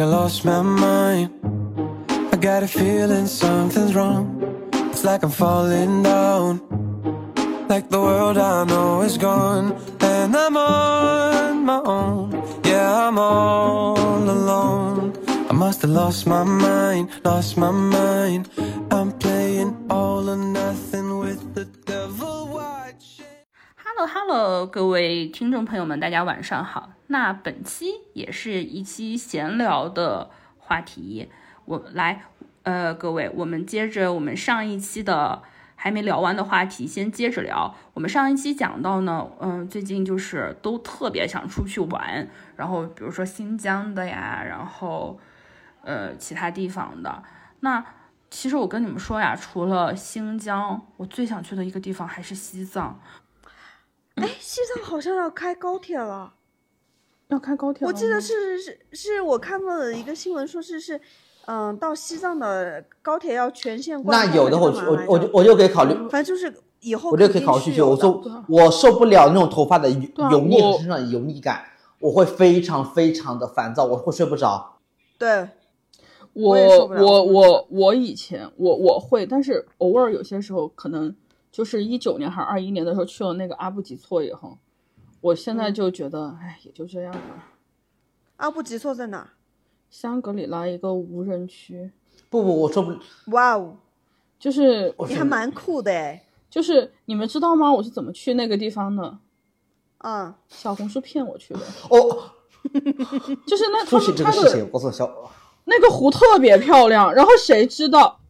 I lost my mind. I got a feeling something's wrong. It's like I'm falling down. Like the world I know is gone. And I'm on my own. Yeah, I'm all alone. I must have lost my mind, lost my mind. Hello 各位听众朋友们，大家晚上好。那本期也是一期闲聊的话题，我来，呃，各位，我们接着我们上一期的还没聊完的话题，先接着聊。我们上一期讲到呢，嗯，最近就是都特别想出去玩，然后比如说新疆的呀，然后呃其他地方的。那其实我跟你们说呀，除了新疆，我最想去的一个地方还是西藏。哎，西藏好像要开高铁了，要开高铁了？我记得是是是我看到的一个新闻，说是是，嗯，到西藏的高铁要全线关那有的我我我就我就可以考虑，反正就是以后我就可以考虑去去。我说我受不了那种头发的油腻和身上的油腻感，我会非常非常的烦躁，我会睡不着。对，我我我我以前我我会，但是偶尔有些时候可能就是一九年还是二一年的时候去了那个阿布吉措以后，我现嗯在就觉得，哎，也就这样吧。阿布吉措在哪儿？香格里拉一个无人区，不不，我说不，哇哦，就是你还蛮酷的哎，就是你们知道吗？我是怎么去那个地方的？嗯，小红书骗我去的，哦，就是那他他的那个湖特别漂亮，然后谁知道，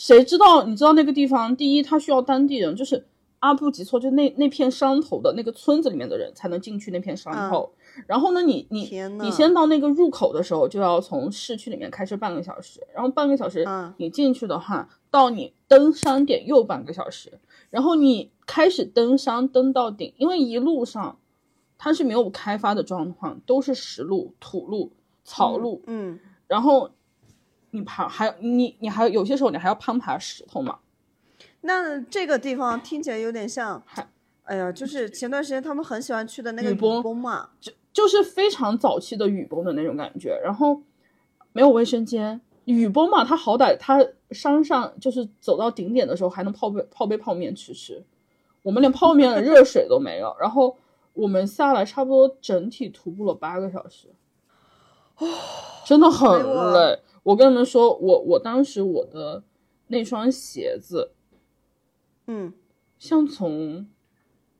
谁知道？你知道那个地方，第一，它需要当地人，就是阿布吉措，就那那片山头的那个村子里面的人才能进去那片山头。然后呢，你你你先到那个入口的时候，就要从市区里面开车半个小时，然后半个小时嗯。你进去的话，到你登山点又半个小时，然后你开始登山登到顶，因为一路上它是没有开发的状况，都是石路、土路、草路，嗯，然后你爬还有你你还有些时候你还要攀爬石头嘛，那这个地方听起来有点像还，哎呀，就是前段时间他们很喜欢去的那个雨雨崩崩嘛，就就是非常早期的雨崩的那种感觉，然后没有卫生间。雨崩嘛，它好歹它山上就是走到顶点的时候还能泡杯泡杯泡面吃吃，我们连泡面的热水都没有。然后我们下来差不多整体徒步了八个小时，真的很累。我跟你们说，我我当时我的那双鞋子嗯，像从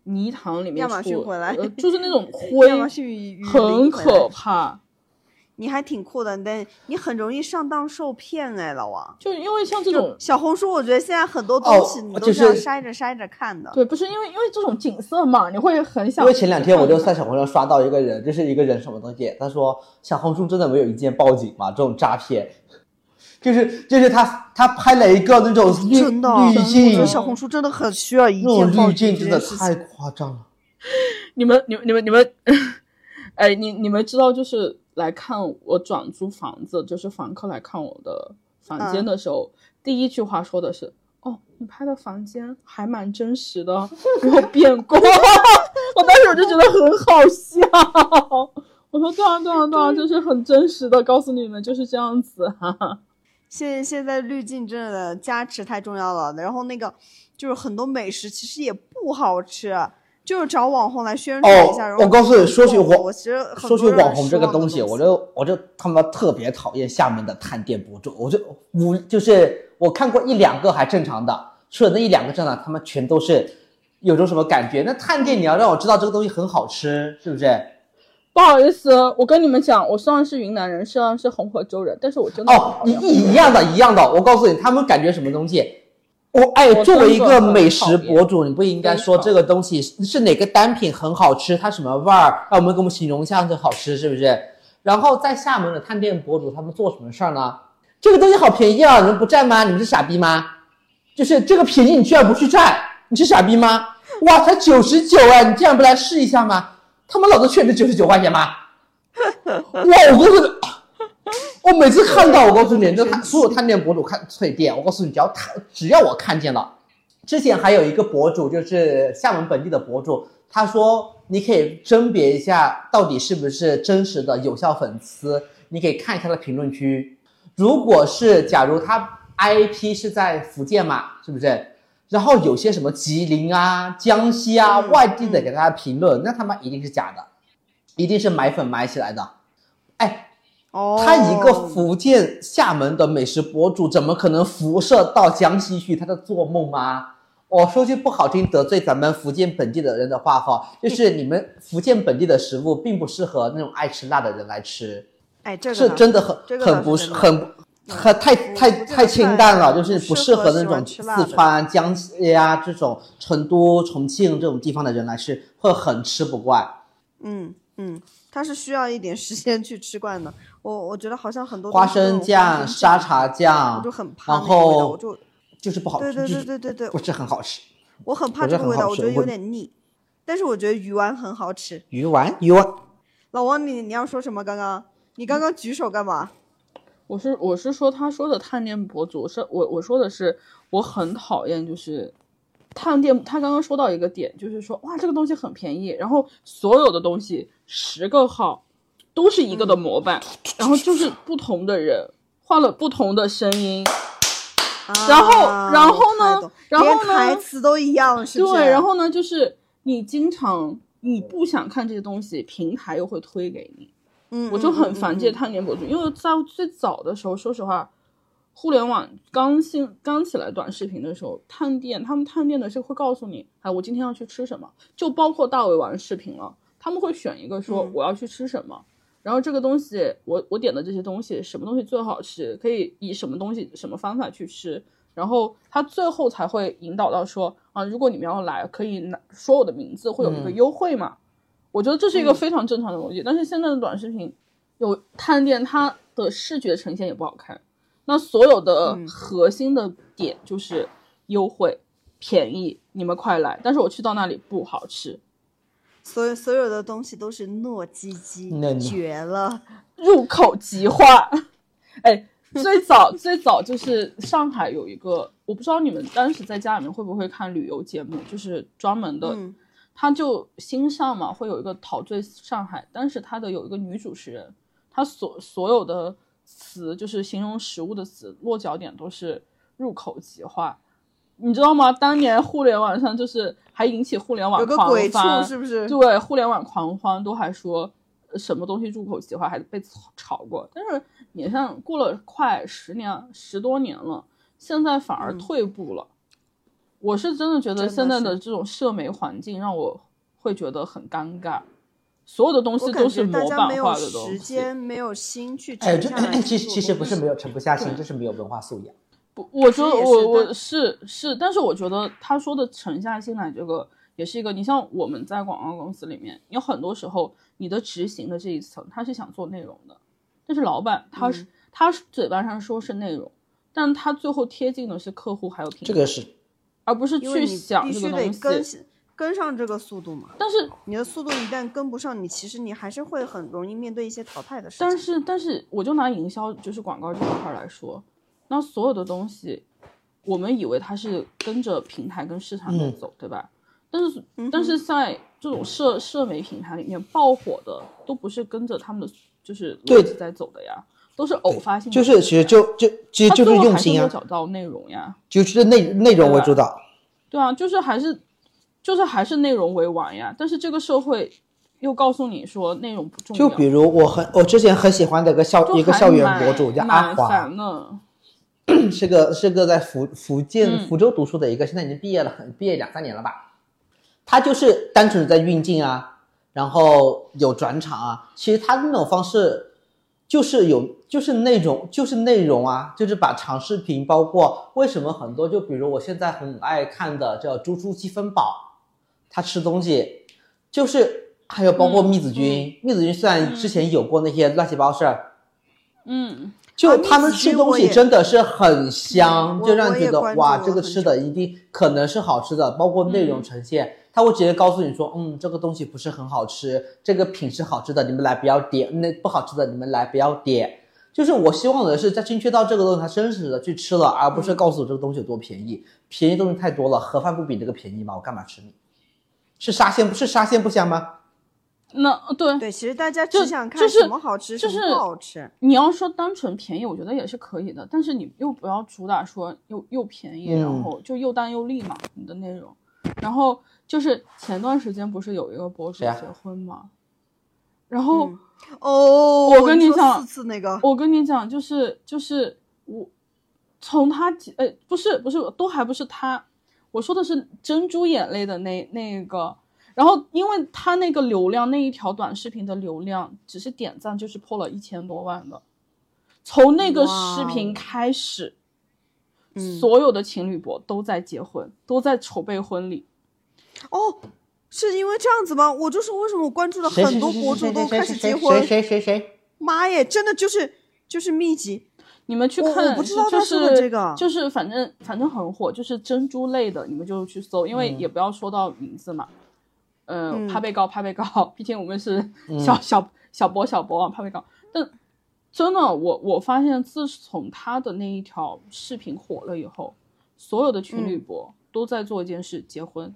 泥塘里面亚马逊出回来呃就是那种灰，亚马逊雨雨很可怕。你还挺酷的，但你很容易上当受骗哎，老王。就因为像这种，小红书，我觉得现在很多东哦西你都是要筛着筛着看的。对，不是因为因为这种景色嘛，你会很想。因为前两天我就在小红书刷到一个人，就是一个人什么东西，他说小红书真的没有一键报警吗？这种诈骗，就是就是他他拍了一个那种滤真的，滤我觉镜得，小红书真的很需要一键报滤镜真的太。夸张了。你们你们你们你们，哎，你你们知道就是来看我转租房子，就是房客来看我的房间的时候，第一句话说的是。哦，你拍的房间还蛮真实的，没有变过。我当时我就觉得很好笑。我说对啊对啊对啊，就是很真实的告诉你们就是这样子。哈哈。现现在滤镜真的加持太重要了，然后那个就是很多美食其实也不好吃，就是找网红来宣传一下。然后哦我告诉你，说起我网，我其实说起网红这个东西，我就我就他妈特别讨厌厦门的探店博主，我就我就是我看过一两个还正常的，除了那一两个正常，他们全都是有种什么感觉。那探店你要让我知道这个东西很好吃，是不是？不好意思，我跟你们讲，我虽然是云南人，虽然是红河州人，但是我真的哦，一一样的，一样的。我告诉你，他们感觉什么东西？我哎，作为一个美食博主，你不应该说这个东西是哪个单品很好吃，它什么味儿？让我们给我们形容一下这好吃是不是？然后在厦门的探店博主，他们做什么事儿呢？这个东西好便宜啊，你们不占吗？你们是傻逼吗？就是这个便宜你居然不去占，你是傻逼吗？哇，才九十九哎，你竟然不来试一下吗？他们老子缺这九十九块钱吗？哇，我告诉你，我每次看到，我告诉你，就他所有探店博主看退店，我告诉你，只要他只要我看见了，之前还有一个博主，就是厦门本地的博主，他说你可以甄别一下到底是不是真实的有效粉丝，你可以看一下他的评论区。如果是假如他 IP 是在福建嘛，是不是？然后有些什么吉林啊、江西啊、嗯外地的给大家评论，那他妈一定是假的，一定是买粉买起来的。哎，哦，他一个福建厦门的美食博主，怎么可能辐射到江西去？他在做梦吗？我说句不好听，得罪咱们福建本地的人的话哈，就是你们福建本地的食物并不适合那种爱吃辣的人来吃，哎，这个是真的很这个很不很很太太太清淡了，就是不不适合那种四川、江西呀、这种成都、重庆这种地方的人来吃，会很吃不惯。嗯嗯，他是需要一点时间去吃惯的。我我觉得好像很多花生酱、沙茶酱我酱就，很怕然那个味道，后我就就是不好吃，对对对对对对不是很好吃。我很怕这个味道，我觉得有点腻。但是我觉得鱼丸很好吃。鱼丸，鱼丸，老王，你你要说什么？刚刚你刚刚举手干嘛？我是我是说他说的探店博主，是我我说的是我很讨厌就是探店，他刚刚说到一个点，就是说哇这个东西很便宜，然后所有的东西十个号都是一个的模板，然后就是不同的人换了不同的声音，然后啊然后呢然后呢台词都一样，是？对，然后呢就是你经常你不想看这些东西，平台又会推给你。嗯，我就很烦这些嗯探店博主，因为在最早的时候，说实话，互联网刚兴刚起来短视频的时候，探店他们探店的是会告诉你，哎，我今天要去吃什么，就包括大胃王视频了，他们会选一个说嗯我要去吃什么，然后这个东西我我点的这些东西什么东西最好吃，可以以什么东西什么方法去吃，然后他最后才会引导到说啊，如果你们要来，可以拿说我的名字，会有一个嗯优惠嘛。我觉得这是一个非常正常的逻辑，但是现在的短视频有探店，它的视觉呈现也不好看。那所有的嗯核心的点就是优惠、便宜，你们快来。但是我去到那里不好吃，所有所有的东西都是糯叽叽，嫩绝了。入口即化。哎，最早最早就是上海有一个，我不知道你们当时在家里面会不会看旅游节目，就是专门的。嗯它就新上嘛，会有一个陶醉上海，但是他的有一个女主持人，她所所有的词就是形容食物的词，落脚点都是入口即化，你知道吗？当年互联网上就是还引起互联网狂有个鬼畜欢，是不是？对，互联网狂欢都还说呃什么东西入口即化，还被炒炒过。但是你像过了快十年、十多年了，现在反而嗯退步了。我是真的觉得现在的这种社媒环境让我会觉得很尴尬，所有的东西都是模板化的东西。时间，没有心去哎，这沉下来 其实其实不是没有沉不下心，对这是没有文化素养。不，我觉得其实也是我我是是，但是我觉得他说的沉下心来这个也是一个，你像我们在广告公司里面，有很多时候你的执行的这一层他是想做内容的，但是老板他是、嗯他嘴巴上说是内容，但他最后贴近的是客户还有品牌，这个是而不是因为你去想必须得这个东跟西。跟上这个速度嘛。但是你的速度一旦跟不上，你其实你还是会很容易面对一些淘汰的事情。但是但是我就拿营销就是广告这一块儿来说，那所有的东西，我们以为它是跟着平台跟市场在嗯走，对吧？但是但是在这种社社媒平台里面爆火的，都不是跟着他们的就是对逻辑在走的呀，都是偶发性就是其实就就其实就是用心啊，找到内容呀，就是内内容为主导。对啊，就是还是就是还是内容为王呀。但是这个社会又告诉你说内容不重要，就比如我很我之前很喜欢的一个校一个校园博主叫阿蛮华。是个是个在福福建嗯福州读书的一个，现在已经毕业了，很毕业两三年了吧。他就是单纯的在运镜啊，然后有转场啊。其实他那种方式就是有就是内容就是内容啊，就是把长视频，包括为什么很多就比如我现在很爱看的叫猪猪积分宝，他吃东西就是还有包括嗯密子君，密子君虽然之前有过那些乱七八糟事儿。嗯，就啊他们吃东西真的是很香，嗯就让你觉得哇，这个吃的一定可能是好吃的，包括内容呈现，他会直接告诉你说，嗯，这个东西不是很好吃，这个品是好吃的，你们来不要点，那不好吃的你们来不要点。就是我希望的是，在精确到这个东西，他真实的去吃了，而不是告诉我这个东西有多便宜，便宜东西太多了，盒饭不比这个便宜吗？我干嘛吃你？是沙县不是沙县不香吗？那对对，其实大家就只想看什么好吃，就是什么不好吃。你要说单纯便宜，我觉得也是可以的，但是你又不要主打说又又便宜，嗯然后就又单又利嘛，你的内容。然后就是前段时间不是有一个博主结婚嘛，然后嗯哦，我跟你说讲四次那个，我跟你讲，就是就是我从他结呃不是不是都还不是他，我说的是珍珠眼泪的那那个。然后，因为他那个流量，那一条短视频的流量，只是点赞就是破了一千多万的。从那个视频开始，嗯所有的情侣博都在结婚，都在筹备婚礼。哦，是因为这样子吗？我就是为什么我关注了很多博主都开始结婚谁，谁谁谁？妈耶，真的就是就是密集。你们去看，我不知道他是说的这个就是反正反正很火，就是珍珠类的，你们就去搜，因为也不要说到名字嘛。呃，嗯怕被告，怕被告，毕竟我们是小、小小博小博啊，怕被告。但真的，我我发现自从他的那一条视频火了以后，所有的情侣博都在做一件事，结婚。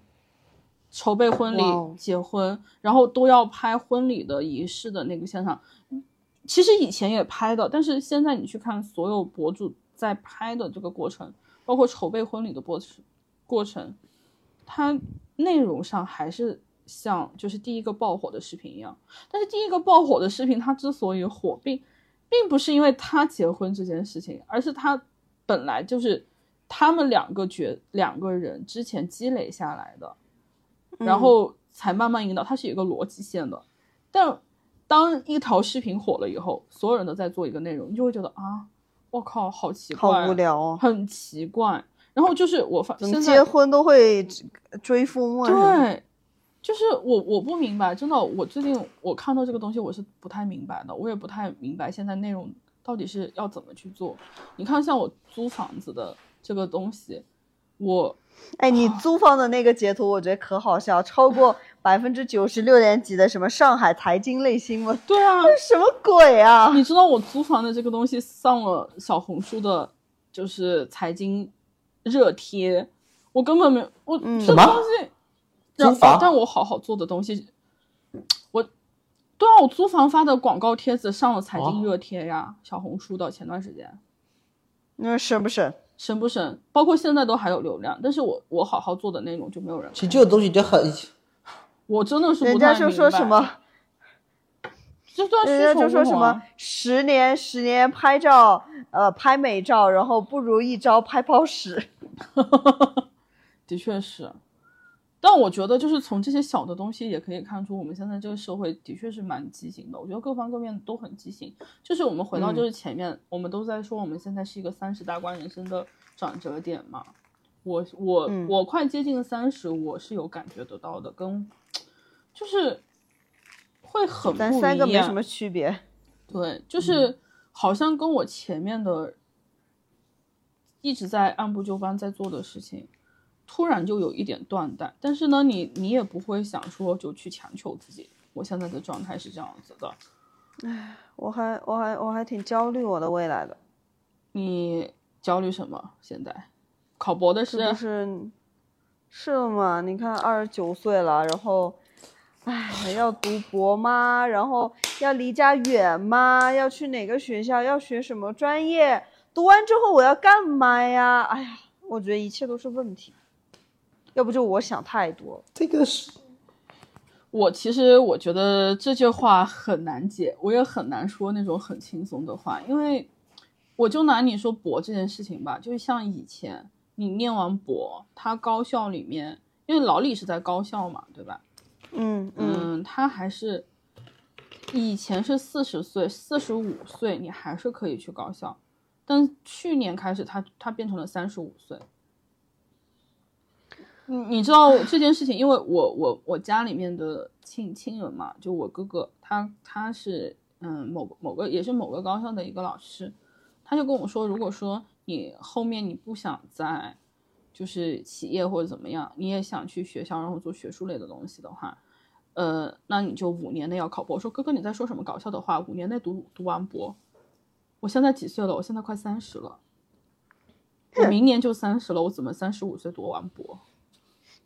筹备婚礼结婚，然后都要拍婚礼的仪式的那个现场。其实以前也拍的，但是现在你去看所有博主在拍的这个过程，包括筹备婚礼的过程，过程，它内容上还是像就是第一个爆火的视频一样。但是第一个爆火的视频，它之所以火，并并不是因为他结婚这件事情，而是他本来就是他们两个角两个人之前积累下来的，然后才慢慢引导，它是有一个逻辑线的。但当一条视频火了以后，所有人都在做一个内容，你就会觉得啊，我靠，好奇怪，好无聊哦很奇怪。然后就是我发怎么现在结婚都会追风啊？对，就是我我不明白，真的，我最近我看到这个东西，我是不太明白的，我也不太明白现在内容到底是要怎么去做。你看，像我租房子的这个东西，我哎，你租房的那个截图，我觉得可好笑，超过百分之九十六点几的什么上海财经类新闻，对啊，什么鬼啊？你知道我租房的这个东西上了小红书的，就是财经热贴，我根本没有我这什么东西，然租房但我好好做的东西，我对啊，我租房发的广告帖子上了财经哦热贴呀，小红书的前段时间你说是不是？神不神？包括现在都还有流量，但是我我好好做的内容就没有人，其实这个东西就很，我真的是人家就说什么，就算人家需求就说什么十年十年拍照，呃，拍美照，然后不如一朝拍泡屎。的确是，但我觉得就是从这些小的东西也可以看出，我们现在这个社会的确是蛮畸形的。我觉得各方各面都很畸形。就是我们回到嗯就是前面，我们都在说我们现在是一个三十大关人生的转折点嘛。我我、嗯我快接近三十，我是有感觉得到的，跟就是会很咱不一样三个没什么区别。对，就是好像跟我前面的一直在按部就班在做的事情，突然就有一点断代。但是呢，你你也不会想说就去强求自己。我现在的状态是这样子的，唉我还我还我还挺焦虑我的未来的，你焦虑什么？现在考博的是不是是？是的嘛？你看二十九岁了，然后，唉，要读博吗？然后要离家远吗？要去哪个学校？要学什么专业？读完之后我要干嘛呀？哎呀，我觉得一切都是问题，要不就我想太多。这个是我其实我觉得这句话很难解，我也很难说那种很轻松的话，因为我就拿你说博这件事情吧，就像以前你念完博，他高校里面，因为老李是在高校嘛，对吧？嗯嗯，嗯，他还是以前是四十岁、四十五岁，你还是可以去高校，但去年开始他他变成了三十五岁。你你知道这件事情，因为我我我家里面的亲亲人嘛，就我哥哥，他他是嗯某某个也是某个高校的一个老师，他就跟我说，如果说你后面你不想在就是企业或者怎么样，你也想去学校然后做学术类的东西的话，呃，那你就五年内要考博。我说哥哥你在说什么搞笑的话？五年内读读完博，我现在几岁了？我现在快三十了，我明年就三十了，我怎么三十五岁读完博？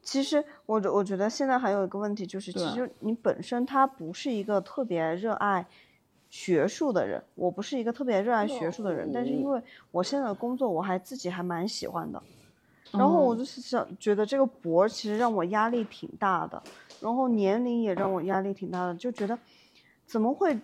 其实我觉我觉得现在还有一个问题就是，其实你本身他不是一个特别热爱学术的人，我不是一个特别热爱学术的人，但是因为我现在的工作我还自己还蛮喜欢的，然后我就是想觉得这个博儿其实让我压力挺大的，然后年龄也让我压力挺大的，就觉得怎么会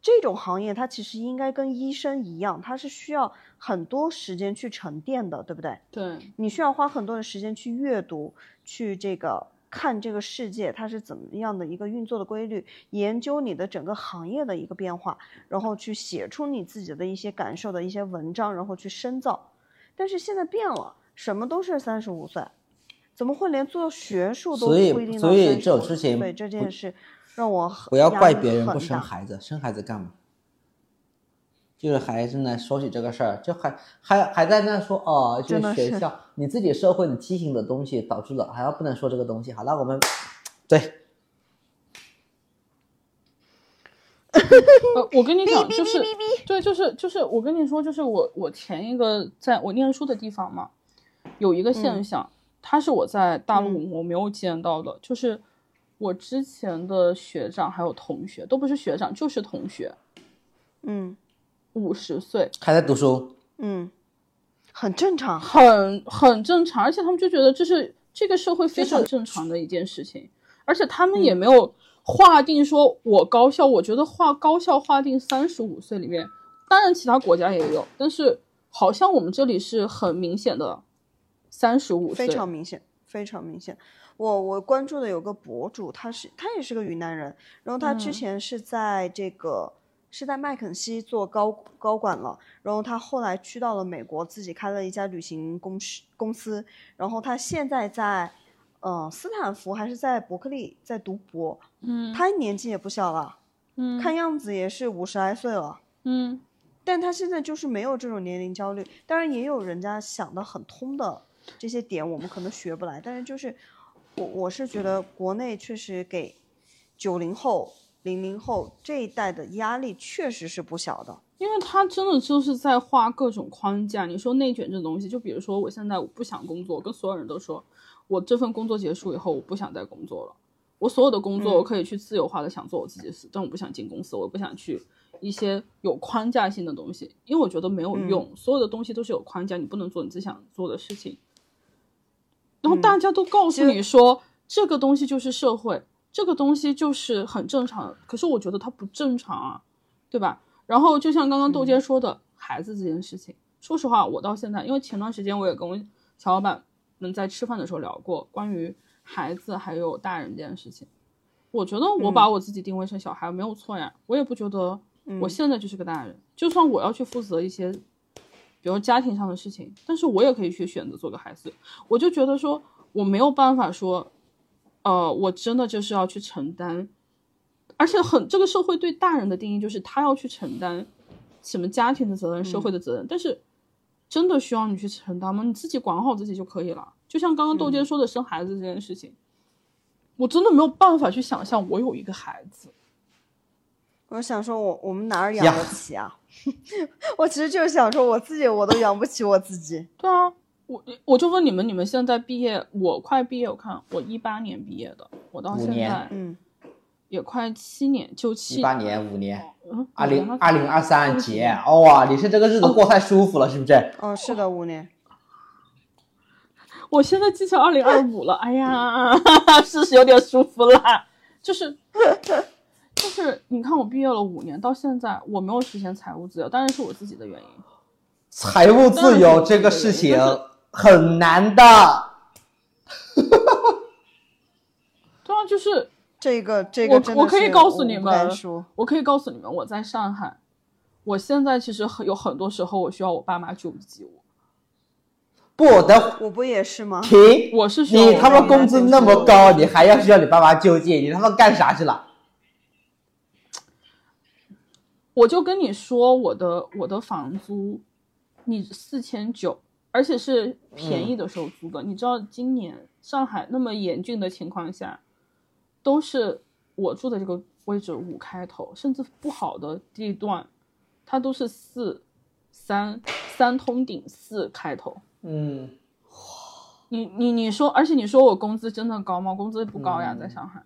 这种行业它其实应该跟医生一样，它是需要很多时间去沉淀的，对不对？对，你需要花很多的时间去阅读，去这个看这个世界它是怎么样的一个运作的规律，研究你的整个行业的一个变化，然后去写出你自己的一些感受的一些文章，然后去深造。但是现在变了，什么都是三十五岁，怎么会连做学术都所以规定到所以所以这种事情对这件事让我很不要怪别人不生孩子，生孩子干嘛？就是孩子呢，说起这个事儿，就还还还在那说哦，就学校你自己社会你畸形的东西导致了，还要不能说这个东西。好那，我们对。呃，我跟你讲，就是对，就是就是我跟你说，就是我我前一个在我念书的地方嘛，有一个现象，它是我在大陆我没有见到的，就是我之前的学长还有同学都不是学长，就是同学，嗯五十岁，还在读书，嗯，很正常。很很正常，而且他们就觉得这是这个社会非常正常的一件事情，而且他们也没有划定说我高校，我觉得划高校划定三十五岁里面，当然其他国家也有，但是好像我们这里是很明显的三十五岁，非常明显，非常明显。我我关注的有个博主，他是他也是个云南人，然后他之嗯。前是在这个、是在麦肯锡做高高管了，然后他后来去到了美国，自己开了一家旅行公司公司，然后他现在在呃斯坦福还是在伯克利在读博，嗯他年纪也不小了，嗯看样子也是五十来岁了。嗯但他现在就是没有这种年龄焦虑，当然也有人家想得很通的这些点，我们可能学不来。但是就是我我是觉得国内确实给九零后、零零后这一代的压力确实是不小的。因为他真的就是在画各种框架。你说内卷这东西，就比如说我现在我不想工作，跟所有人都说，我这份工作结束以后，我不想再工作了。我所有的工作，嗯我可以去自由化的想做我自己的事，但我不想进公司，我不想去一些有框架性的东西，因为我觉得没有用。所有的东西都是有框架，你不能做你自己想做的事情。然后大家都告诉你说，这个东西就是社会，这个东西就是很正常。可是我觉得它不正常啊，对吧？然后就像刚刚豆姐说的，孩子这件事情，说实话，我到现在，因为前段时间我也跟我小伙伴们在吃饭的时候聊过关于孩子还有大人这件事情。我觉得我把我自己定位成小孩没有错呀，我也不觉得我现在就是个大人。就算我要去负责一些，比如家庭上的事情，但是我也可以去选择做个孩子。我就觉得说我没有办法说，呃，我真的就是要去承担，而且很这个社会对大人的定义就是他要去承担什么家庭的责任、社会的责任，但是真的需要你去承担吗？你自己管好自己就可以了。就像刚刚豆姐说的生孩子这件事情，我真的没有办法去想象我有一个孩子。我想说我我们哪儿养呀得起啊？我其实就是想说我自己我都养不起我自己。对啊，我我就问你们，你们现在毕业，我快毕业，我看我一八年毕业的，我到现在嗯，也快七年，就七八年五年，嗯，二零我二零二三几节，哇，你是这个日子过太舒服了，是不是？哦，是的，五年。我现在记成二零二五了，哎呀，是是有点舒服啦。就是就是，你看我毕业了五年，到现在我没有实现财务自由，当然是我自己的原因。财务自由这个事情很难的。对啊，就是这个这个我我可以告诉你们说，我可以告诉你们，我在上海，我现在其实很有很多时候我需要我爸妈救济我。不得我不也是吗？停！我是你他妈工资那么高，你还要需要你爸妈救济，你他妈干啥去了？我就跟你说，我的我的房租，你四千九，而且是便宜的时候租的。你知道今年上海那么严峻的情况下，都是我住的这个位置五开头，甚至不好的地段，它都是四三三通顶四开头。嗯，你你你说，而且你说我工资真的高吗？工资不高呀，嗯在上海。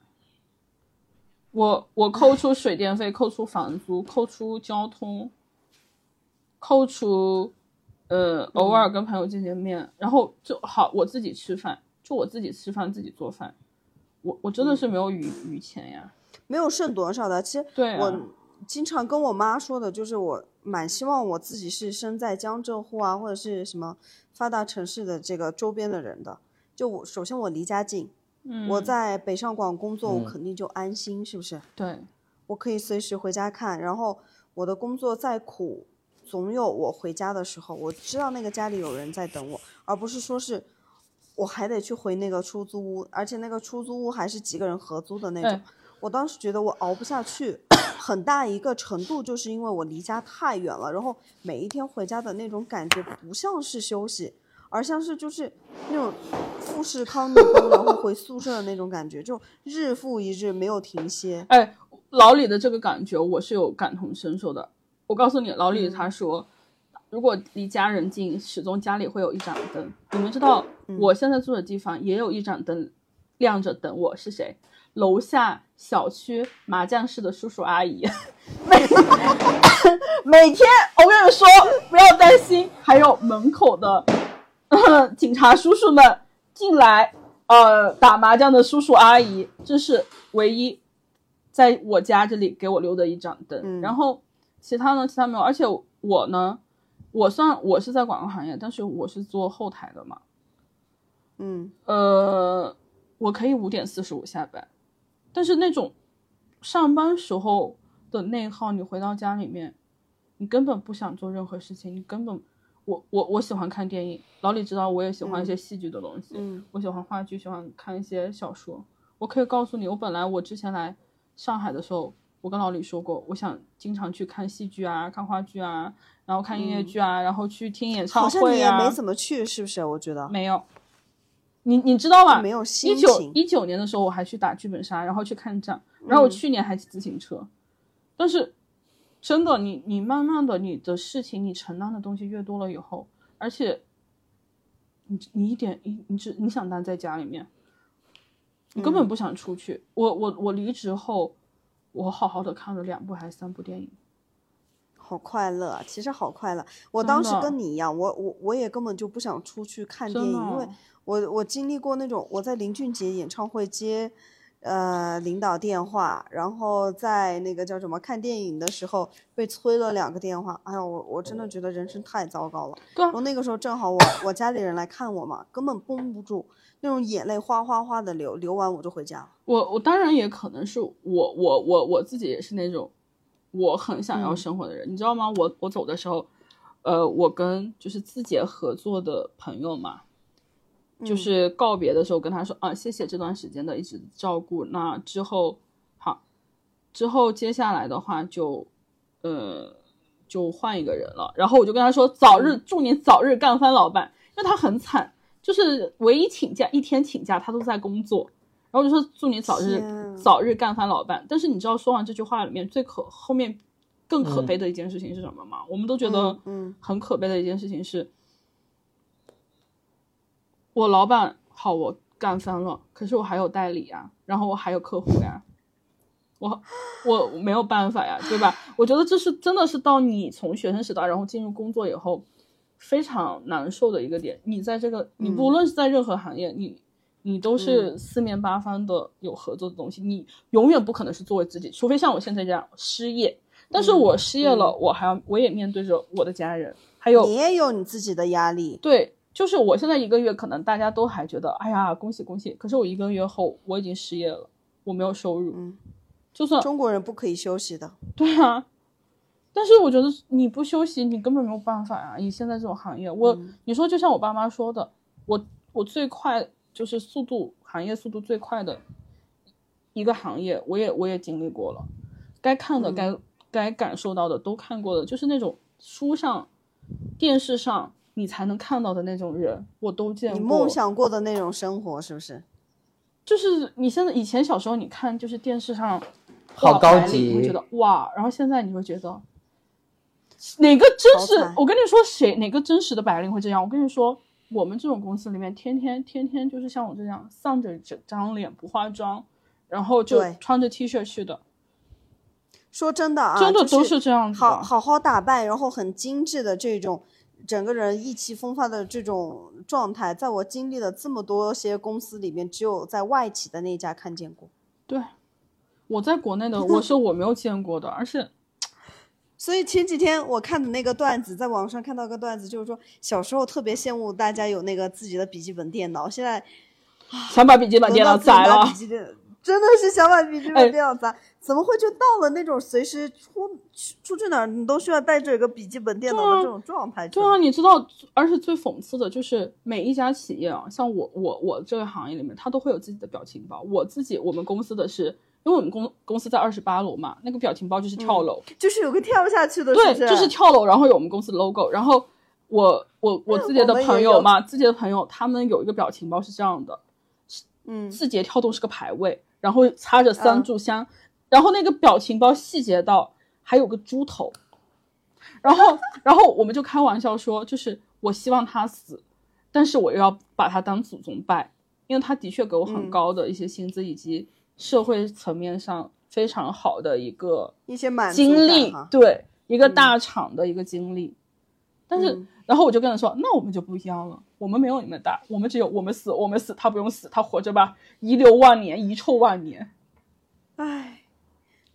我我扣除水电费，扣除房租，扣除交通，扣除呃偶尔跟朋友见见面，然后就好我自己吃饭，就我自己吃饭自己做饭，我我真的是没有余余钱呀。没有剩多少的。其实对啊我经常跟我妈说的，就是我蛮希望我自己是身在江浙沪啊，或者是什么发达城市的这个周边的人的。就我首先我离家近，嗯，我在北上广工作，我嗯肯定就安心，是不是？对我可以随时回家看，然后我的工作再苦，总有我回家的时候，我知道那个家里有人在等我，而不是说是我还得去回那个出租屋，而且那个出租屋还是几个人合租的那种哎。我当时觉得我熬不下去，很大一个程度就是因为我离家太远了，然后每一天回家的那种感觉不像是休息，而像是就是那种富士康女工然后回宿舍的那种感觉，就日复一日没有停歇。哎，老李的这个感觉我是有感同身受的。我告诉你，老李他说，如果离家人近，始终家里会有一盏灯。你们知道，我现在住的地方也有一盏灯亮着等我，是谁？楼下小区麻将室的叔叔阿姨，每 每天我跟你说，不要担心，还有门口的 警察叔叔们进来，呃，打麻将的叔叔阿姨，这是唯一在我家这里给我留的一盏灯。嗯然后其他呢，其他没有。而且我呢，我算我是在广告行业，但是我是做后台的嘛，嗯呃，我可以五点四十五下班，但是那种上班时候的内耗，你回到家里面，你根本不想做任何事情，你根本，我我我喜欢看电影，老李知道我也喜欢一些戏剧的东西，嗯我喜欢话剧，喜欢看一些小说。我可以告诉你，我本来我之前来上海的时候，我跟老李说过，我想经常去看戏剧啊，看话剧啊，然后看音乐剧啊，然后去听演唱嗯好像你也会啊。没怎么去，是不是？我觉得没有，你你知道吧？没有心一九一九年的时候，我还去打剧本杀，然后去看展，然后我嗯去年还骑自行车。但是真的，你你慢慢的，你的事情，你承担的东西越多了以后，而且你你一点你你只你想待在家里面，你根嗯本不想出去。我我我离职后，我好好的看了两部还是三部电影。好快乐啊，其实好快乐。我当时跟你一样，我我我也根本就不想出去看电影，因为我我经历过那种我在林俊杰演唱会接呃领导电话，然后在那个叫什么看电影的时候被催了两个电话，哎呀我我真的觉得人生太糟糕了。对啊然后那个时候正好我我家里人来看我嘛，根本绷不住，那种眼泪哗哗哗的流，流完我就回家了。我我当然也可能是我我我我自己也是那种我很想要嗯生活的人，你知道吗？我我走的时候，呃，我跟就是字节合作的朋友嘛，就嗯。是告别的时候跟他说啊，谢谢这段时间的一直照顾，那之后好，之后接下来的话就呃就换一个人了，然后我就跟他说早嗯。日祝你早日干翻老板，因为他很惨，就是唯一请假一天请假他都在工作。然后我就说祝你早日早日干翻老板。但是你知道说完这句话里面最可后面更可嗯。悲的一件事情是什么吗？我们都觉得嗯嗯。很可悲的一件事情是，我老板好我干翻了，可是我还有代理啊，然后我还有客户呀、我我没有办法呀，对吧？我觉得这是真的是到你从学生时代然后进入工作以后非常难受的一个点。你在这个你不论是在任何行业，你你都是四面八方的有合作的东西，你永远不可能是作为自己，除非像我现在这样失业。但是我失业了，我还要我也面对着我的家人，还有你也有你自己的压力。对，就是我现在一个月，可能大家都还觉得，哎呀，恭喜恭喜。可是我一个月后，我已经失业了，我没有收入。嗯，就算中国人不可以休息的。对啊，但是我觉得你不休息，你根本没有办法呀、以现在这种行业，我、你说就像我爸妈说的，我我最快就是速度行业速度最快的一个行业，我也我也经历过了，该看的、该该感受到的都看过了，就是那种书上、电视上你才能看到的那种人，我都见过。你梦想过的那种生活，是不是？就是你现在以前小时候你看就是电视上好白领高级你会觉得哇，然后现在你会觉得哪个真实？我跟你说谁哪个真实的白领会这样？我跟你说，我们这种公司里面，天天天天就是像我这样丧着整张脸不化妆，然后就穿着 T 恤去的，说真的啊，真的都是这样子的。好好好打扮，然后很精致的这种，整个人意气风发的这种状态，在我经历了这么多些公司里面，只有在外企的那一家看见过。对，我在国内的我是我没有见过的，而且 所以前几天我看的那个段子，在网上看到个段子，就是说小时候特别羡慕大家有那个自己的笔记本电脑，现在想把笔记本电脑轮到自己宰了真的是想把笔记哎本电脑砸，怎么会就到了那种随时出出出去哪儿你都需要带着一个笔记本电脑的这种状态？对啊，，你知道，而且最讽刺的就是每一家企业啊，像我我我这个行业里面，它都会有自己的表情包。我自己我们公司的是，因为我们公公司在二十八楼嘛，那个表情包就是跳楼，就是有个跳下去的，对，就是跳楼，然后有我们公司的 logo，然后我我我自己的朋友嘛，自己的朋友他们有一个表情包是这样的，嗯，字节跳动是个排位，然后插着三嗯炷香，然后那个表情包细节到还有个猪头，然后然后我们就开玩笑说，就是我希望他死，但是我又要把他当祖宗拜，因为他的确给我很嗯高的一些薪资以及社会层面上非常好的一个一些满经历，对一个嗯大厂的一个经历。但是，嗯然后我就跟他说，那我们就不一样了，我们没有你们大，我们只有我们死，我们死，他不用死，他活着吧，遗留万年，遗臭万年。唉，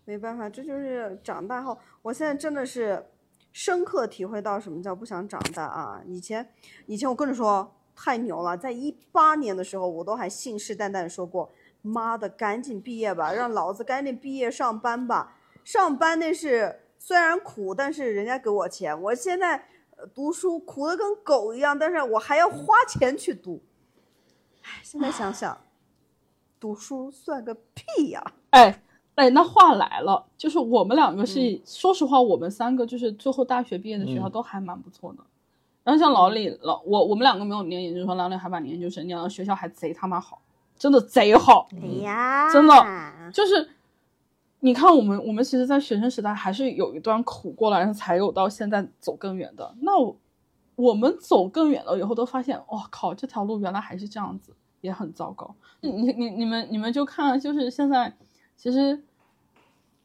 没办法，这就是长大后，我现在真的是深刻体会到什么叫不想长大啊！以前，以前我跟你说太牛了，在一八年的时候，我都还信誓旦旦说过，妈的，赶紧毕业吧，让老子赶紧毕业上班吧。上班那是虽然苦，但是人家给我钱。我现在读书苦的跟狗一样，但是我还要花钱去读。唉，现在想想，读书算个屁呀、哎哎，那话来了，就是我们两个是，说实话，我们三个就是最后大学毕业的学校嗯都还蛮不错的。然后像老李老我我们两个没有念研究生，老李还把研究生念了，学校还贼他妈好，真的贼好。哎呀，真的就是你看我们我们其实，在学生时代还是有一段苦过来，然后才有到现在走更远的。那我我们走更远了以后，都发现，哇、靠，这条路原来还是这样子，也很糟糕。你你你你们你们就看，就是现在，其实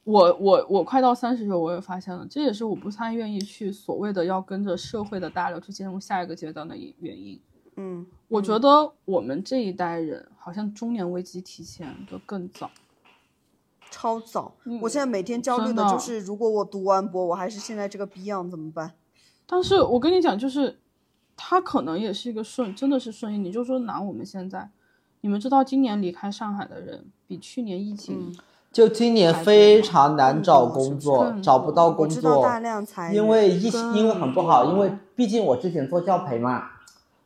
我我我快到三十岁，我也发现了，这也是我不太愿意去所谓的要跟着社会的大流去进入下一个阶段的一原因。嗯，我觉得我们这一代人好像中年危机提前的更早。超早。嗯我现在每天焦虑的的就是，如果我读完博，我还是现在这个逼样怎么办？但是我跟你讲，就是他可能也是一个顺，真的是顺应。你就说拿我们现在，你们知道今年离开上海的人比去年疫情，嗯就今年非常难找工作，多找不到工我知道作，大量裁，因为疫情，因为很不好，因为毕竟我之前做教培嘛，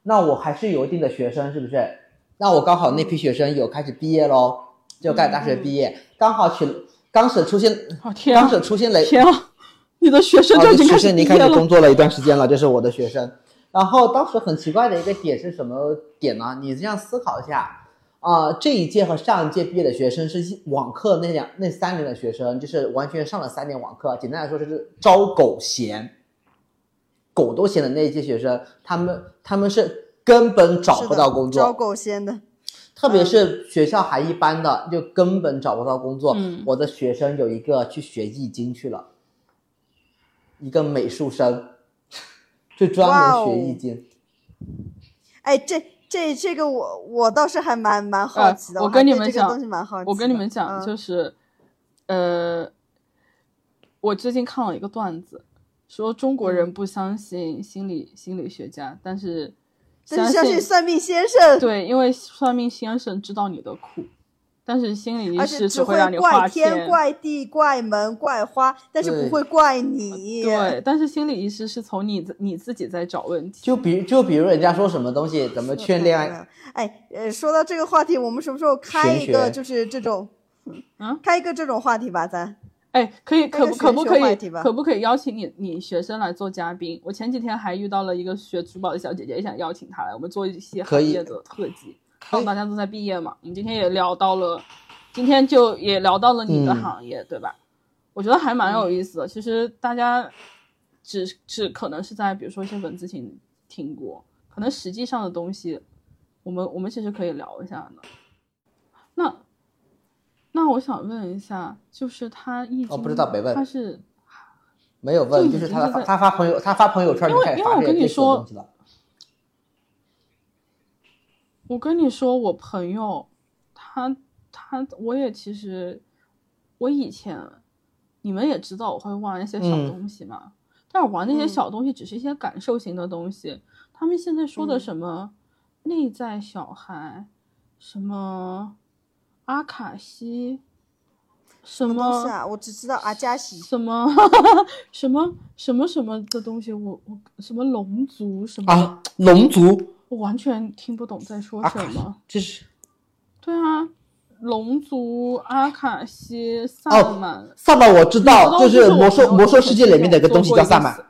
那我还是有一定的学生，是不是？那我刚好那批学生有开始毕业喽，就开始大学毕业，刚好去当时出现，哦天啊当时出现了天啊，你的学生已经学开始毕业生离开始工。作了一段时间了，这是我的学生。然后当时很奇怪的一个点是什么点呢？你这样思考一下，啊、这一届和上一届毕业的学生是一网课那两那三年的学生，就是完全上了三年网课。简单来说，就是招狗嫌，狗都嫌的那一届学生，他们他们是根本找不到工作招，狗嫌的。特别是学校还一般的，就根本找不到工作。嗯我的学生有一个去学易经去了，一个美术生，就专门学易经。哎，这这这个我我倒是还蛮蛮好呃奇的，我跟你们讲东西蛮好奇。我跟你们讲，嗯。就是，呃，我最近看了一个段子，说中国嗯。人不相信心理心理学家，但是但是相相信算命先生，对，因为算命先生知道你的苦，但是心理医而且只会让你怪花天、钱。怪地、怪门、怪花，但是不会怪你。对，但是心理医师是从你你自己在找问题。就比就比如人家说什么东西怎么劝恋爱，哎，呃，说到这个话题，我们什么时候开一个就是这种，嗯开一个这种话题吧，咱。哎，可以，可不可不可以可不可以邀请你你学生来做嘉宾？我前几天还遇到了一个学珠宝的小姐姐，也想邀请她来，我们做一些可以行业的特辑。刚好大家都在毕业嘛，我们今天也聊到了，今天就也聊到了你的嗯行业，对吧？我觉得还蛮有意思的。其实大家只只可能是在比如说一些文字型听过，可能实际上的东西，我们我们其实可以聊一下的。那那我想问一下，就是他易经，哦不知道没问他是没有问，就就是他他发朋友他发朋友圈因为因为我跟你说东西了。我跟你说，我朋友他他，我也其实我以前你们也知道我会玩一些小嗯东西嘛，但我玩那些嗯小东西只是一些感受型的东西。他们现在说的嗯什么内在小孩，什么阿卡西，什什么东么啊？我只知道阿加西。什么 什么什么什么的东西，我我什么龙族什么，啊，龙族我完全听不懂在说什么。这是对啊，龙族、阿卡西、萨哦满，萨满，我知道，就是魔兽魔兽世界里面的一个东西叫萨满。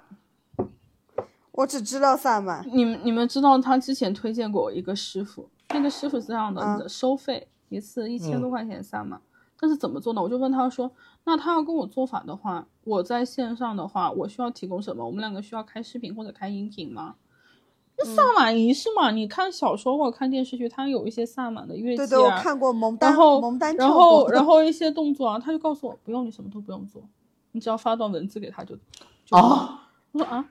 我只知道萨满。你们你们知道他之前推荐过我一个师傅，那个师傅是这样的，嗯收费一次一千嗯多块钱萨满，但是怎么做呢？我就问他说，那他要跟我做法的话，我在线上的话，我需要提供什么？我们两个需要开视频或者开音频吗？萨满仪式嘛，你看小说或者看电视剧，它有一些萨满的乐器啊，对对，我看过蒙丹，然后蒙丹然后然后一些动作啊，他就告诉我不用，你什么都不用做，你只要发段文字给他就啊，我说啊，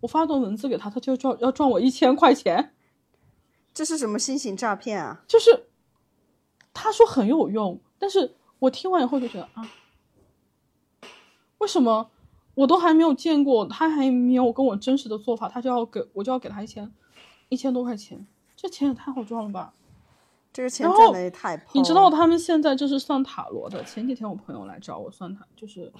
我发段文字给他，他就赚要赚我一千块钱，这是什么新型诈骗啊？就是他说很有用，但是我听完以后就觉得啊，为什么我都还没有见过，他还没有跟我真实的做法，他就要给我就要给他一千一千多块钱，这钱也太好赚了吧！这个钱赚的也太你知道他们现在就是算塔罗的。前几天我朋友来找我算塔，就是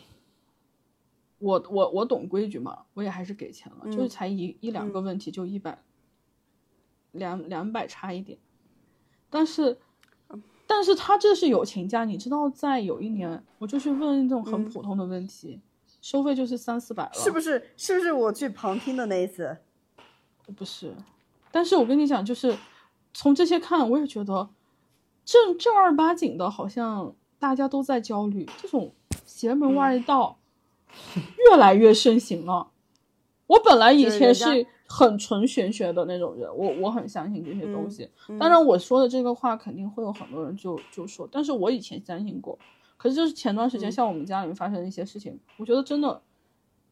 我我我懂规矩嘛，我也还是给钱了，就是嗯才一一两个问题就一百两两百差一点，但是但是他这是友情价，你知道，在有一年我就去问那种很嗯普通的问题，收费就是三四百了，是不是？是不是我去旁听的那一次？不是，但是我跟你讲，就是从这些看，我也觉得正正儿八经的，好像大家都在焦虑，这种邪门歪道越来越盛行了。我本来以前是很纯玄学的那种人，我我很相信这些东嗯西。嗯当然，我说的这个话肯定会有很多人就就说，但是我以前相信过。可是就是前段时间，嗯像我们家里面发生的一些事情，我觉得真的，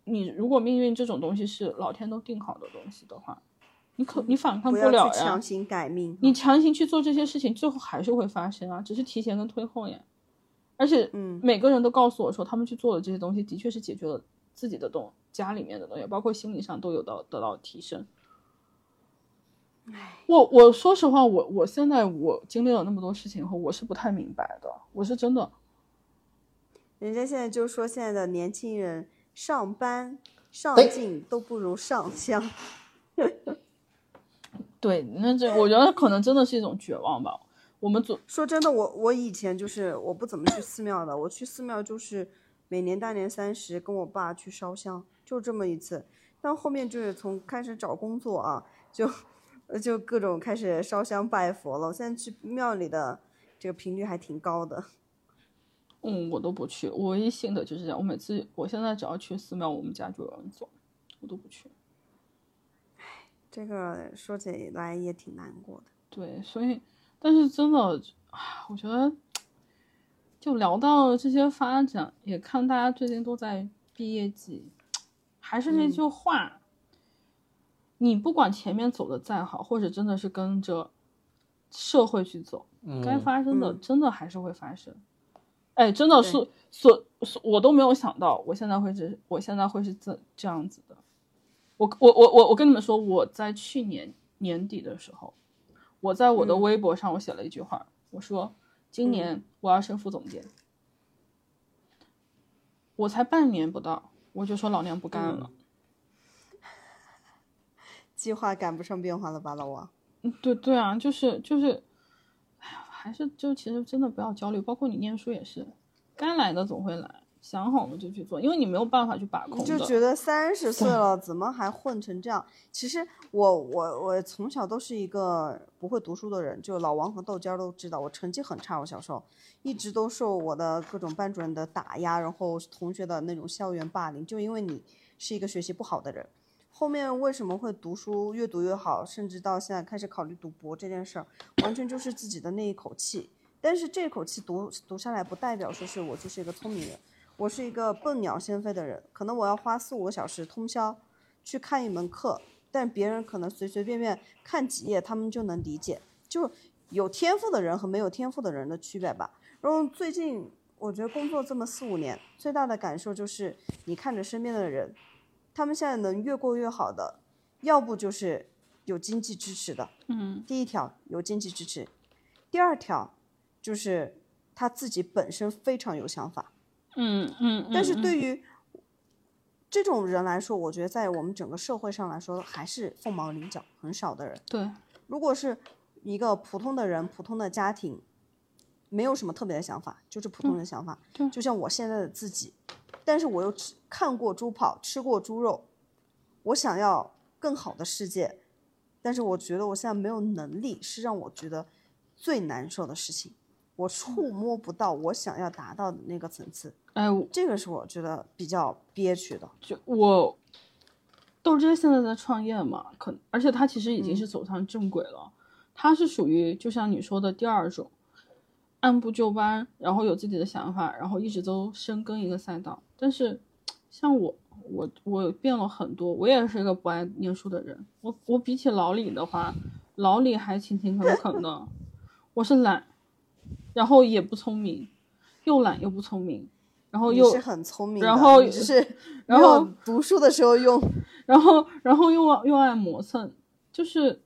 你如果命运这种东西是老天都定好的东西的话，你可你反抗不了呀去强。行改命。你强行去做这些事情，最后还是会发生啊，只是提前跟推后呀。而且，嗯每个人都告诉我说，他们去做的这些东西，的确是解决了自己的东家里面的东西，包括心理上都有到得到提升。我我说实话，我我现在我经历了那么多事情后，我是不太明白的，我是真的，人家现在就说现在的年轻人上班上进都不如上香。对，那这我觉得可能真的是一种绝望吧。我们总说真的，我我以前就是我不怎么去寺庙的，我去寺庙就是每年大年三十跟我爸去烧香，就这么一次。但后面就是从开始找工作啊，就呃就各种开始烧香拜佛了。我现在去庙里的这个频率还挺高的。嗯，我都不去，我唯一信的就是这样。我每次，我现在只要去寺庙，我们家就有人走，我都不去。唉这个说起来也挺难过的。对，所以，但是真的，唉我觉得，就聊到这些发展，也看大家最近都在毕业季，还是那句话，你不管前面走的再好，或者真的是跟着社会去走，该嗯发生的嗯真的还是会发生。哎，真的是，所所我都没有想到，我现在会是，我现在会是这这样子的。我我我我我跟你们说，我在去年年底的时候，我在我的嗯微博上我写了一句话，我说今年我要升副总监。我才半年不到，我就说老娘不干了。计划赶不上变化了吧，老王？嗯对对啊，就是就是，还是就其实真的不要焦虑，包括你念书也是，该来的总会来，想好了就去做，因为你没有办法去把控就觉得三十岁了，怎么还混成这样？其实我我我从小都是一个不会读书的人，就老王和豆尖儿都知道，我成绩很差。我小时候一直都受我的各种班主任的打压，然后同学的那种校园霸凌，就因为你是一个学习不好的人，后面为什么会读书越读越好，甚至到现在开始考虑读博这件事儿，完全就是自己的那一口气。但是这口气读读下来，不代表说是我就是一个聪明人，我是一个笨鸟先飞的人。可能我要花四五个小时通宵去看一门课，但别人可能随随便便看几页，他们就能理解。就有天赋的人和没有天赋的人的区别吧。然后最近我觉得工作这么四五年，最大的感受就是你看着身边的人，他们现在能越过越好的，要不就是有经济支持的，嗯。第一条有经济支持，第二条就是他自己本身非常有想法。嗯嗯，但是嗯对。于这种人来说，我觉得在我们整个社会上来说，还是凤毛麟角，很少的人。对，如果是一个普通的人、普通的家庭，没有什么特别的想法，就是普通的想法，对。就像我现在的自己，但是我又吃看过猪跑，吃过猪肉，我想要更好的世界，但是我觉得我现在没有能力，是让我觉得最难受的事情。我触摸不到我想要达到的那个层次，哎，这个是我觉得比较憋屈的。就我豆汁现在在创业嘛，可而且他其实已经是走上正轨了，他是属于就像你说的第二种，按部就班，然后有自己的想法，然后一直都深耕一个赛道。但是像我，我我变了很多，我也是一个不爱念书的人。我我比起老李的话，老李还勤勤恳恳的，我是懒，然后也不聪明，又懒又不聪明，然后又是很聪明，然后是然后读书的时候用。然后然后又又爱磨蹭，就是